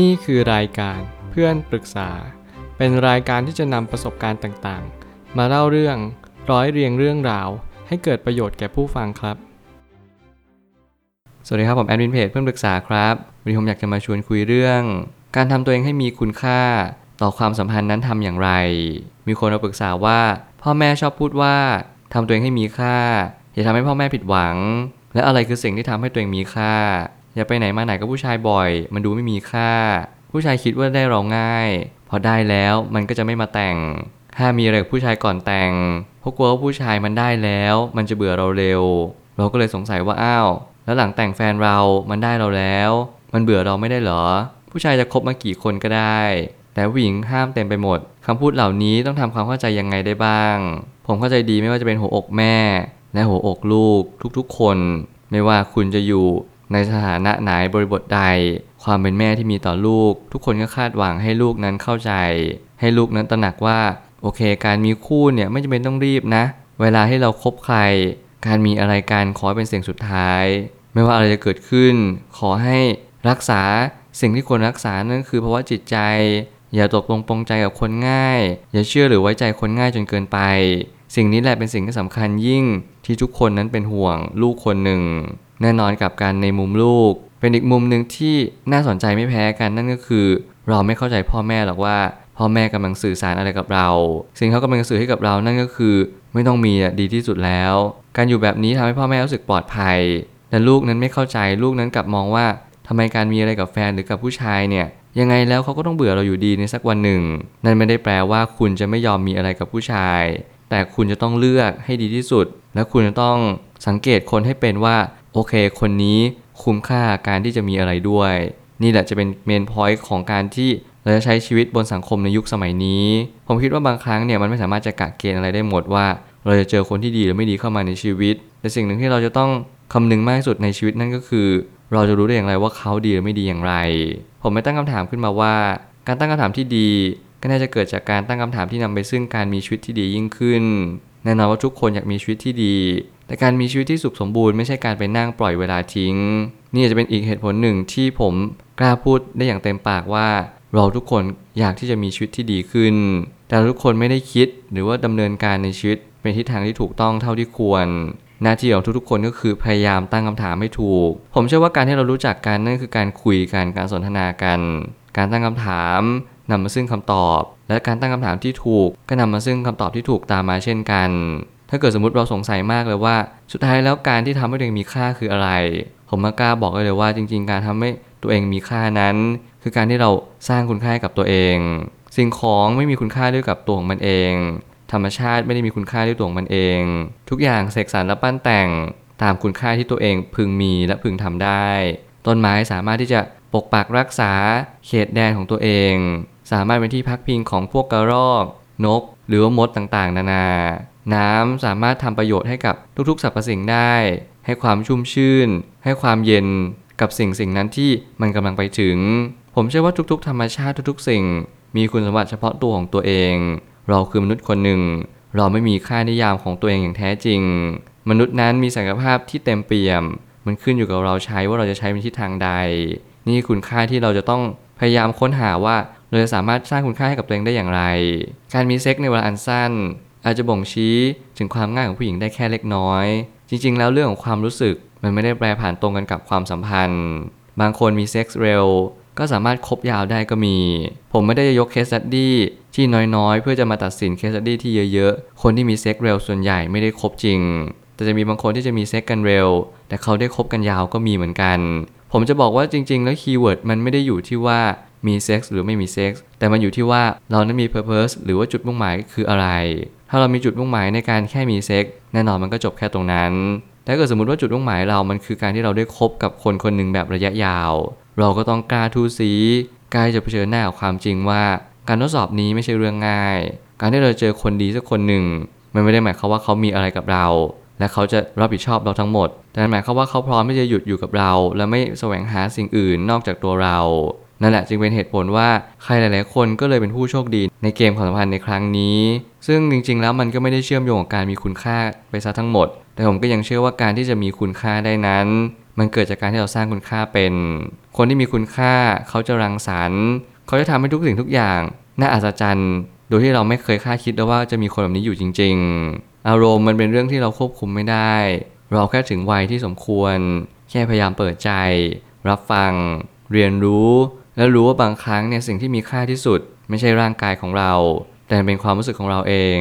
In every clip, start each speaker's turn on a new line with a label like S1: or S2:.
S1: นี่คือรายการเพื่อนปรึกษา เป็นรายการที่จะนำประสบการณ์ต่างๆ มาเล่าเรื่องร้อยเรียงเรื่องราว ให้เกิดประโยชน์แก่ผู้ฟังครับ สวัสดีครับ ผมแอดมินเพจเพื่อนปรึกษาครับวันนี้ผมอยากจะมาชวนคุยเรื่อง การทำตัวเองให้มีคุณค่า ต่อความสัมพันธ์นั้นทำอย่างไร มีคนมาปรึกษาว่า พ่อแม่ชอบพูดว่าทำตัวเองให้มีค่าอย่าทำให้พ่อแม่ผิดหวัง และอะไรคือสิ่งที่ทำให้ตัวเองมีค่า อย่าไปไหนมาไหนกับผู้ชายบ่อย มันดูไม่มีค่า ผู้ชายคิดว่าได้เราง่าย พอได้แล้วมันก็จะไม่มาแต่ง ถ้ามีอะไรกับผู้ชายก่อนแต่งเพราะกลัวว่าผู้ชายมันได้แล้ว มันจะเบื่อเราเร็ว เราก็เลยสงสัยว่าอ้าวแล้วหลังแต่งแฟนเรา มันได้เราแล้ว มันเบื่อเราไม่ได้เหรอ ผู้ชายจะคบมากี่คนก็ได้ แต่ผู้หญิงห้ามเต็มไปหมดคำพูดเหล่านี้ต้องทำความเข้าใจยังไงได้บ้าง ผมเข้าใจดีไม่ว่าจะเป็นหัวอกแม่ และหัวอกลูกทุกๆคน ไม่ว่าคุณจะอยู่ ในสถานะไหนบริบทใด ความเป็นแม่ที่มีต่อลูก ทุกคนก็คาดหวังให้ลูกนั้นเข้าใจ ให้ลูกนั้นตระหนักว่า โอเค การมีคู่เนี่ยไม่จำเป็นต้องรีบนะ เวลาให้เราคบใคร การมีอะไรการขอเป็นสิ่งสุดท้าย ไม่ว่าอะไรจะเกิดขึ้น ขอให้รักษาสิ่งที่ควรรักษานั่นคือภาวะจิตใจ อย่าตกลงปรงใจกับคนง่าย อย่าเชื่อหรือไว้ใจคนง่ายจนเกินไป สิ่งนี้แหละเป็นสิ่งที่สำคัญยิ่งที่ทุกคนนั้นเป็นห่วงลูกคนหนึ่ง แน่นอนกับการในมุมลูก เป็นอีกมุมหนึ่งที่น่าสนใจไม่แพ้กันนั่นก็คือ เราไม่เข้าใจพ่อแม่หรอกว่า พ่อแม่กำลังสื่อสารอะไรกับเรา สิ่งเขากำลังสื่อให้กับเรานั่นก็คือ ไม่ต้องมีดีที่สุดแล้ว การอยู่แบบนี้ทำให้พ่อแม่รู้สึกปลอดภัย แต่ลูกนั้นไม่เข้าใจลูกนั้นกลับมองว่าทำไมการมีอะไรกับแฟนหรือกับผู้ชายเนี่ยยังไงแล้วเขาก็ต้องเบื่อเราอยู่ดีในสักวันหนึ่ง นั่นไม่ได้แปลว่าคุณจะไม่ยอมมีอะไรกับผู้ชาย แต่คุณจะต้องเลือกให้ดีที่สุด และคุณจะต้องสังเกตคนให้เป็นว่า โอเค คนนี้คุ้มค่าการที่จะมีอะไรด้วย นี่แหละจะเป็นเมนพอยต์ของการที่เราจะใช้ชีวิตบนสังคมในยุคสมัยนี้ ผมคิดว่าบางครั้งเนี่ยมันไม่สามารถจะกะเกณฑ์อะไรได้หมดว่า เราจะเจอคนที่ดีหรือไม่ดีเข้ามาในชีวิต แต่สิ่งหนึ่งที่เราจะต้องคำนึงมากที่สุดในชีวิตนั่นก็คือ เราจะรู้ได้อย่างไรว่าเขาดีหรือไม่ดีอย่างไร ผมไม่ตั้งคำถามขึ้นมาว่า การตั้งคำถามที่ดี ก็น่าจะเกิดจากการตั้งคำถามที่นำไปซึ่งการมีชีวิตที่ดียิ่งขึ้น แน่นอนว่าทุกคนอยากมีชีวิตที่ดี แต่การมีชีวิตที่สุขสมบูรณ์ไม่ใช่การไปนั่งปล่อยเวลาทิ้ง นี่จะเป็นอีกเหตุผลหนึ่งที่ผมกล้าพูดได้อย่างเต็มปากว่า เราทุกคนอยากที่จะมีชีวิตที่ดีขึ้น แต่ทุกคนไม่ได้คิดหรือว่าดำเนินการในชีวิตเป็นทิศทางที่ถูกต้องเท่าที่ควรหน้าที่ของทุกๆคนก็คือพยายามตั้งคำถามให้ถูก ผมเชื่อว่าการที่เรารู้จักกันนั่นคือการคุยกัน การสนทนากัน การตั้งคำถาม นำมาซึ่งคำตอบ และการตั้งคำถามที่ถูก ก็นำมาซึ่งคำตอบที่ถูกตามมาเช่นกัน ถ้าเกิดสมมติเราสงสัยมากเลยว่า สุดท้ายแล้วการที่ทำให้ตัวเองมีค่าคืออะไร ผมมากล้าบอกเลยว่าจริง ๆ การทำให้ตัวเองมีค่านั้น คือการที่เราสร้างคุณค่าให้กับตัวเอง สิ่งของไม่มีคุณค่าด้วยกับตัวของมันเอง ธรรมชาติไม่ได้มีคุณค่าด้วยตัวของมันเอง ทุกอย่างเสกสรรและปั้นแต่งตามคุณค่าที่ตัวเองพึงมีและพึงทำได้ ต้นไม้สามารถที่จะปกปักรักษาเขตแดนของตัวเอง สามารถเป็นที่พักพิงของพวกกระรอก นก หรือว่ามดต่างๆ นานา น้ำสามารถทำประโยชน์ให้กับทุกๆสรรพสิ่งได้ ให้ความชุ่มชื่น ให้ความเย็นกับสิ่งสิ่งนั้นที่มันกำลังไปถึง ผมเชื่อว่าทุกๆ ธรรมชาติทุกๆ สิ่ง มีคุณสมบัติเฉพาะตัวของตัวเอง เราคือมนุษย์คนหนึ่ง เราไม่มีค่านิยามของตัวเองอย่างแท้จริง มนุษย์นั้นมีศักยภาพที่เต็มเปี่ยม มันขึ้นอยู่กับเราใช้ว่าเราจะใช้ในทิศทางใด นี่คุณค่าที่เราจะต้องพยายามค้นหาว่า เราจะสามารถสร้างคุณค่าให้กับตัวเองได้อย่างไร การมีเซ็กในเวลาอันสั้น อาจจะบ่งชี้ถึงความง่ายของผู้หญิงได้แค่เล็กน้อย จริง ๆ แล้วเรื่องของความรู้สึกมันไม่ได้แปรผ่านตรงกันกับความสัมพันธ์ บางคนมีเซ็กส์เร็วก็สามารถคบยาวได้ก็มี ผมไม่ได้ยก case study ที่น้อยๆ เพื่อจะมาตัดสิน case study ที่เยอะๆ คนที่มีเซ็กส์เร็วส่วนใหญ่ไม่ได้คบจริง แต่จะมีบางคนที่จะมีเซ็กส์กันเร็ว แต่เขาได้คบกันยาวก็มีเหมือนกัน ผมจะบอกว่าจริง ๆ แล้ว keyword มันไม่ได้อยู่ที่ว่า มีเซ็กส์หรือไม่มีเซ็กส์แต่มันอยู่ที่ว่าเรานั้นมี purpose หรือว่าจุดมุ่งหมายคืออะไร ถ้าเรามีจุดมุ่งหมายในการแค่มีเซ็กส์แน่นอนมันก็จบแค่ตรงนั้น แต่ถ้าเกิดสมมติว่าจุดมุ่งหมายเรามันคือการที่เราได้คบกับคนคนหนึ่งแบบระยะยาว เราก็ต้องกล้าทูสีกล้าจะเผชิญหน้ากับความจริงว่า การทดสอบนี้ไม่ใช่เรื่องง่าย การที่เราเจอคนดีสักคนหนึ่ง มันไม่ได้หมายความว่าเขามีอะไรกับเราและเขาจะรับผิดชอบเราทั้งหมด แต่หมายความว่าเขาพร้อมที่จะหยุดอยู่กับเรา และไม่แสวงหาสิ่งอื่นนอกจากตัวเรา นั่นแหละจึงเป็นเหตุผลว่าใครหลาย ๆ คนก็เลยเป็นผู้โชคดี ในเกมความสัมพันธ์ในครั้งนี้ ซึ่งจริง ๆ แล้วมันก็ไม่ได้เชื่อมโยงกับการมีคุณค่าไปซะทั้งหมด แต่ผมก็ยังเชื่อว่าการที่จะมีคุณค่าได้นั้น มันเกิดจากการที่เราสร้างคุณค่าเป็น คนที่มีคุณค่าเขาจะรังสรรค์เขาจะทำให้ทุกสิ่งทุกอย่างน่าอัศจรรย์โดยที่เราไม่เคยคาดคิดเลยว่าจะมีคนแบบนี้อยู่จริง ๆ อารมณ์มันเป็นเรื่องที่เราควบคุมไม่ได้ เราแค่ถึงวัยที่สมควร แค่พยายามเปิดใจ รับฟัง เรียนรู้ และรู้ว่าบางครั้งเนี่ยสิ่งที่มีค่าที่สุด ไม่ใช่ร่างกายของเรา แต่เป็นความรู้สึกของเราเอง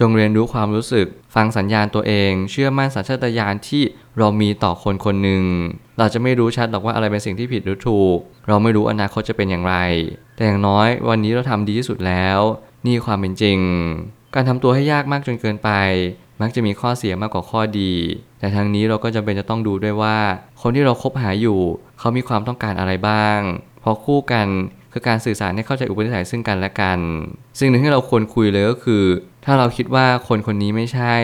S1: จงเรียนรู้ความรู้สึก ฟังสัญญาณตัวเอง เชื่อมั่นสัญชาตญาณที่เรามีต่อคนคนหนึ่ง เราจะไม่รู้ชัดหรอกว่าอะไรเป็นสิ่งที่ผิดหรือถูก เราไม่รู้อนาคตจะเป็นอย่างไร แต่อย่างน้อยวันนี้เราทำดีที่สุดแล้ว นี่ความเป็นจริง การทำตัวให้ยากมากจนเกินไป มักจะมีข้อเสียมากกว่าข้อดี แต่ทางนี้เราก็จำเป็นจะต้องดูด้วยว่า คนที่เราคบหาอยู่ เขามีความต้องการอะไรบ้าง พราะคู่กันคือการสื่อสารให้เข้าใจอุปนิสัยซึ่งกันและกัน สิ่งหนึ่งที่เราควรคุยเลยก็คือ ถ้าเราคิดว่าคนคนนี้ไม่ใช่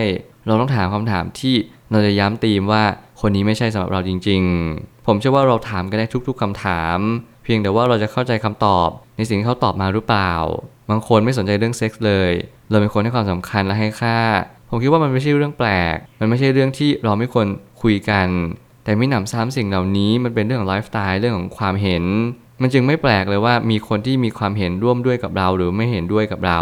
S1: เราต้องถามคำถามที่เราจะย้ำตีมว่าคนนี้ไม่ใช่สำหรับเราจริง ๆ ผมเชื่อว่าเราถามกันได้ทุก ๆคำถาม เพียงแต่ว่าเราจะเข้าใจคำตอบ ในสิ่งที่เขาตอบมาหรือเปล่า บางคนไม่สนใจเรื่องเซ็กส์เลย เราเป็นคนให้ความสำคัญและให้ค่า ผมคิดว่ามันไม่ใช่เรื่องแปลก มันไม่ใช่เรื่องที่เราไม่ควรคุยกัน แต่ไม่หนำซ้ำสิ่งเหล่านี้มันเป็นเรื่องของไลฟ์สไตล์เรื่องของความเห็น มันจึงไม่แปลกเลยว่ามีคนที่มีความเห็นร่วมด้วยกับเราหรือไม่เห็นด้วยกับเรา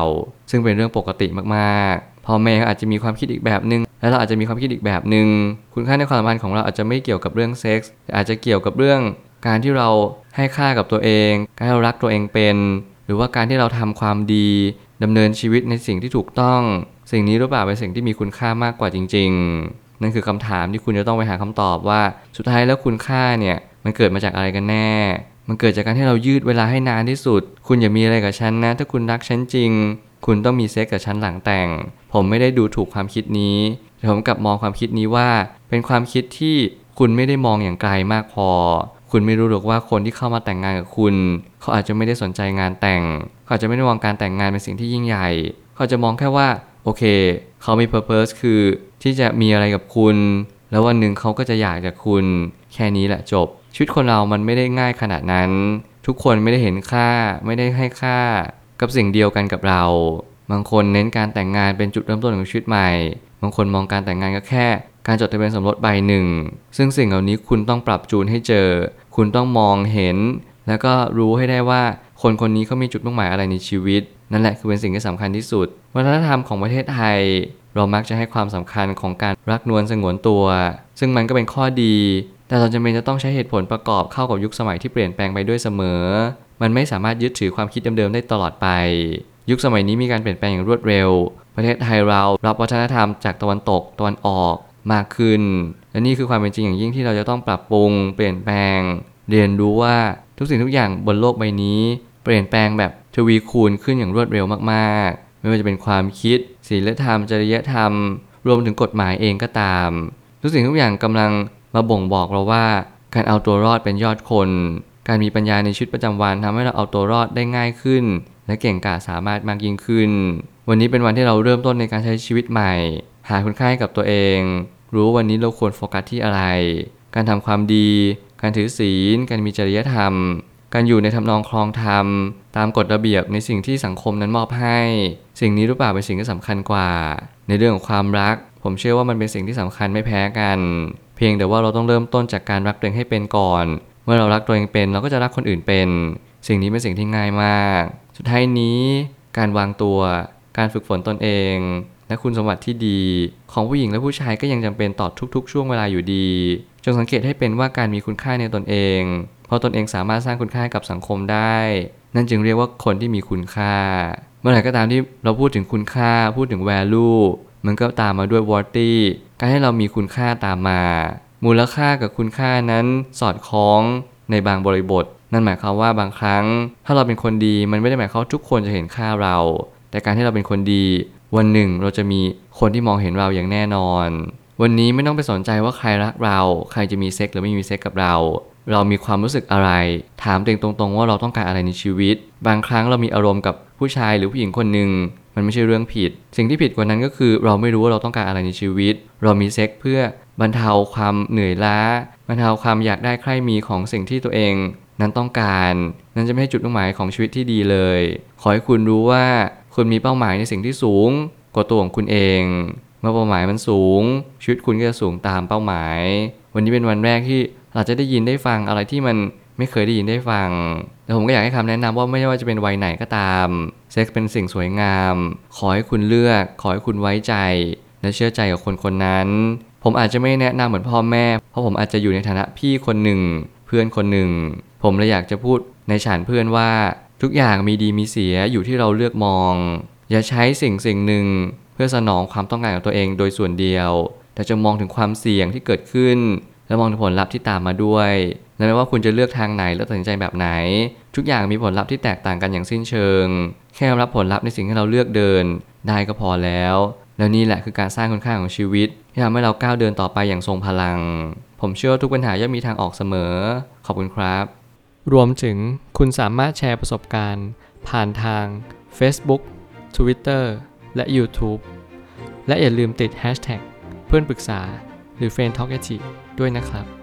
S1: ซึ่งเป็นเรื่องปกติมากๆพ่อแม่อาจจะมีความคิดอีกแบบหนึง่งและเราอาจจะมีความคิดอีกแบบหนึง่งคุณค่าในความสัมพันธ์ของเราอาจจะไม่เกี่ยวกับเรื่องเซ็กส์อาจจะเกี่ยวกับเรื่อง การที่เราให้ค่ากับตัวเอง การที่เรารักตัวเองเป็น หรือว่าการที่เราทำความดีดำเนินชีวิตในสิ่งที่ถูกต้อง สิ่งนี้หรือเปล่าเป็นสิ่งที่มีคุณค่ามากกว่าจริง ๆ นั่นคือคำถามที่คุณจะต้องไปหาคำตอบว่าสุดท้ายแล้วคุณค่าเนี่ยมันเกิดมาจากอะไรกันแน่ มันเกิดจากการที่เรายืดเวลาให้นานที่สุด คุณอย่ามีอะไรกับฉันนะ ถ้าคุณรักฉันจริง คุณต้องมีเซ็กกับฉันหลังแต่ง ผมไม่ได้ดูถูกความคิดนี้แต่ผมกลับมองความคิดนี้ว่า เป็นความคิดที่คุณไม่ได้มองอย่างไกลมากพอ คุณไม่รู้หรอกว่าคนที่เข้ามาแต่งงานกับคุณ เขาอาจจะไม่ได้สนใจงานแต่ง เขาอาจจะไม่ได้มองการแต่งงานเป็นสิ่งที่ยิ่งใหญ่ เขาจะมองแค่ว่าโอเค เขามี purpose คือที่จะมีอะไรกับคุณ แล้ววันหนึ่งเขาก็จะอยากจากคุณ แค่นี้แหละจบชีวิตคนเรามันไม่ได้ง่ายขนาดนั้น ทุกคนไม่ได้เห็นค่า ไม่ได้ให้ค่ากับสิ่งเดียวกันกับเรา บางคนเน้นการแต่งงานเป็นจุดเริ่มต้นของชีวิตใหม่ บางคนมองการแต่งงานก็แค่ การจดทะเบียนสมรสใบหนึ่ง ซึ่งสิ่งเหล่านี้คุณต้องปรับจูนให้เจอ คุณต้องมองเห็น แล้วก็รู้ให้ได้ว่าคนคนนี้เขามีจุดมุ่งหมายอะไรในชีวิต นั่นแหละคือเป็นสิ่งที่สำคัญที่สุด วัฒนธรรมของประเทศไทย เรามักจะให้ความสำคัญของการรักนวลสงวนตัว ซึ่งมันก็เป็นข้อดี แต่เราจำเป็นจะต้องใช้เหตุผลประกอบเข้ากับยุคสมัยที่เปลี่ยนแปลงไปด้วยเสมอ มันไม่สามารถยึดถือความคิดเดิมๆได้ตลอดไป ยุคสมัยนี้มีการเปลี่ยนแปลงอย่างรวดเร็ว ประเทศไทยเรารับวัฒนธรรมจากตะวันตกตะวันออกมากขึ้น และนี่คือความเป็นจริงอย่างยิ่งที่เราจะต้องปรับปรุง เปลี่ยนแปลง เรียนรู้ว่าทุกสิ่งทุกอย่างบนโลกใบนี้ เปลี่ยนแปลงแบบทวีคูณขึ้นอย่างรวดเร็วมากๆ ไม่ว่าจะเป็นความคิดศีลธรรม จริยธรรม รวมถึงกฎหมายเองก็ตาม ทุกสิ่งทุกอย่างกำลัง มาบ่งบอกเราว่าการเอาตัวรอดเป็นยอดคน การมีปัญญาในชีวิตประจำวันทำให้เราเอาตัวรอดได้ง่ายขึ้น และเก่งกาจสามารถมากยิ่งขึ้น วันนี้เป็นวันที่เราเริ่มต้นในการใช้ชีวิตใหม่ หาคุณค่าให้กับตัวเอง รู้ว่าวันนี้เราควรโฟกัสที่อะไร การทำความดี การถือศีล การมีจริยธรรม การอยู่ในทำนองคลองธรรม ตามกฎระเบียบในสิ่งที่สังคมนั้นมอบให้ สิ่งนี้หรือเปล่าเป็นสิ่งที่สำคัญกว่า ในเรื่องของความรัก ผมเชื่อว่ามันเป็นสิ่งที่สำคัญไม่แพ้กัน เพียงแต่ว่าเราต้องเริ่มต้นจากการรักตัวเองให้เป็นก่อน เมื่อเรารักตัวเองเป็นเราก็จะรักคนอื่นเป็น สิ่งนี้เป็นสิ่งที่ง่ายมาก สุดท้ายนี้ การวางตัว การฝึกฝนตนเอง และคุณสมบัติที่ดี ของผู้หญิงและผู้ชายก็ยังจำเป็นต่อทุกๆ ช่วงเวลาอยู่ดี จงสังเกตให้เป็นว่าการมีคุณค่าในตนเอง เพราะตนเองสามารถสร้างคุณค่ากับสังคมได้ นั่นจึงเรียกว่าคนที่มีคุณค่า เมื่อไหร่ก็ตามที่เราพูดถึงคุณค่าพูดถึง value มันก็ตามมาด้วย worthy การให้เรามีคุณค่าตามมา มูลค่ากับคุณค่านั้นสอดคล้องในบางบริบท นั่นหมายความว่าบางครั้ง ถ้าเราเป็นคนดีมันไม่ได้หมายความว่าทุกคนจะเห็นค่าเรา แต่การที่เราเป็นคนดี วันหนึ่งเราจะมีคนที่มองเห็นเราอย่างแน่นอน วันนี้ไม่ต้องไปสนใจว่าใครรักเรา ใครจะมีเซ็กหรือไม่มีเซ็กกับเรา เรามีความรู้สึกอะไร ถามตัวเองตรงๆ ว่าเราต้องการอะไรในชีวิต บางครั้งเรามีอารมณ์กับผู้ชายหรือผู้หญิงคนหนึ่งมันไม่ใช่เรื่องผิด สิ่งที่ผิดกว่านั้นก็คือเราไม่รู้ว่าเราต้องการอะไรในชีวิต เรามีเซ็กเพื่อบรรเทาความเหนื่อยล้า บรรเทาความอยากได้ใคร่มีของสิ่งที่ตัวเอง นั้นต้องการ นั้นจะไม่ใช่จุดมุ่งหมายของชีวิตที่ดีเลย ขอให้คุณรู้ว่าคุณมีเป้าหมายในสิ่งที่สูงกว่าตัวของคุณเอง เมื่อเป้าหมายมันสูง ชีวิตคุณก็จะสูงตามเป้าหมาย วันวันนี้เป็นวันแรกที่ เราจะได้ยินได้ฟังอะไรที่มันไม่เคยได้ยินได้ฟัง แต่ผมก็อยากให้คำแนะนำว่าไม่ว่าจะเป็นวัยไหนก็ตาม เซ็กส์เป็นสิ่งสวยงาม ขอให้คุณเลือก ขอให้คุณไว้ใจ และเชื่อใจกับคนคนนั้น ผมอาจจะไม่แนะนำเหมือนพ่อแม่ เพราะผมอาจจะอยู่ในฐานะพี่คนหนึ่ง เพื่อนคนหนึ่ง ผมเลยอยากจะพูดในฉานเพื่อนว่า ทุกอย่างมีดีมีเสียอยู่ที่เราเลือกมอง อย่าใช้สิ่งสิ่งหนึ่ง เพื่อสนองความต้องการของตัวเองโดยส่วนเดียว แต่จะมองถึงความเสี่ยงที่เกิดขึ้น และมองถึงผลลัพธ์ที่ตามมาด้วยและไม่ว่าคุณจะเลือกทางไหนและตัดสินใจแบบไหน ทุกอย่างมีผลลัพธ์ที่แตกต่างกันอย่างสิ้นเชิง แค่รับผลลัพธ์ในสิ่งที่เราเลือกเดินได้ก็พอแล้ว แล้วนี่แหละคือการสร้างคุณค่าของชีวิตที่ทำให้เราก้าวเดินต่อไปอย่างทรงพลัง ผมเชื่อว่าทุกปัญหาย่อมมีทางออกเสมอ ขอบคุณครับ รวมถึงคุณสามารถแชร์ประสบการณ์ ผ่านทาง Facebook Twitter และ YouTube และอย่าลืมติด Hashtag เพื่อนปรึกษาหรือ f r ร e n d t a l k ด้วยนะครับ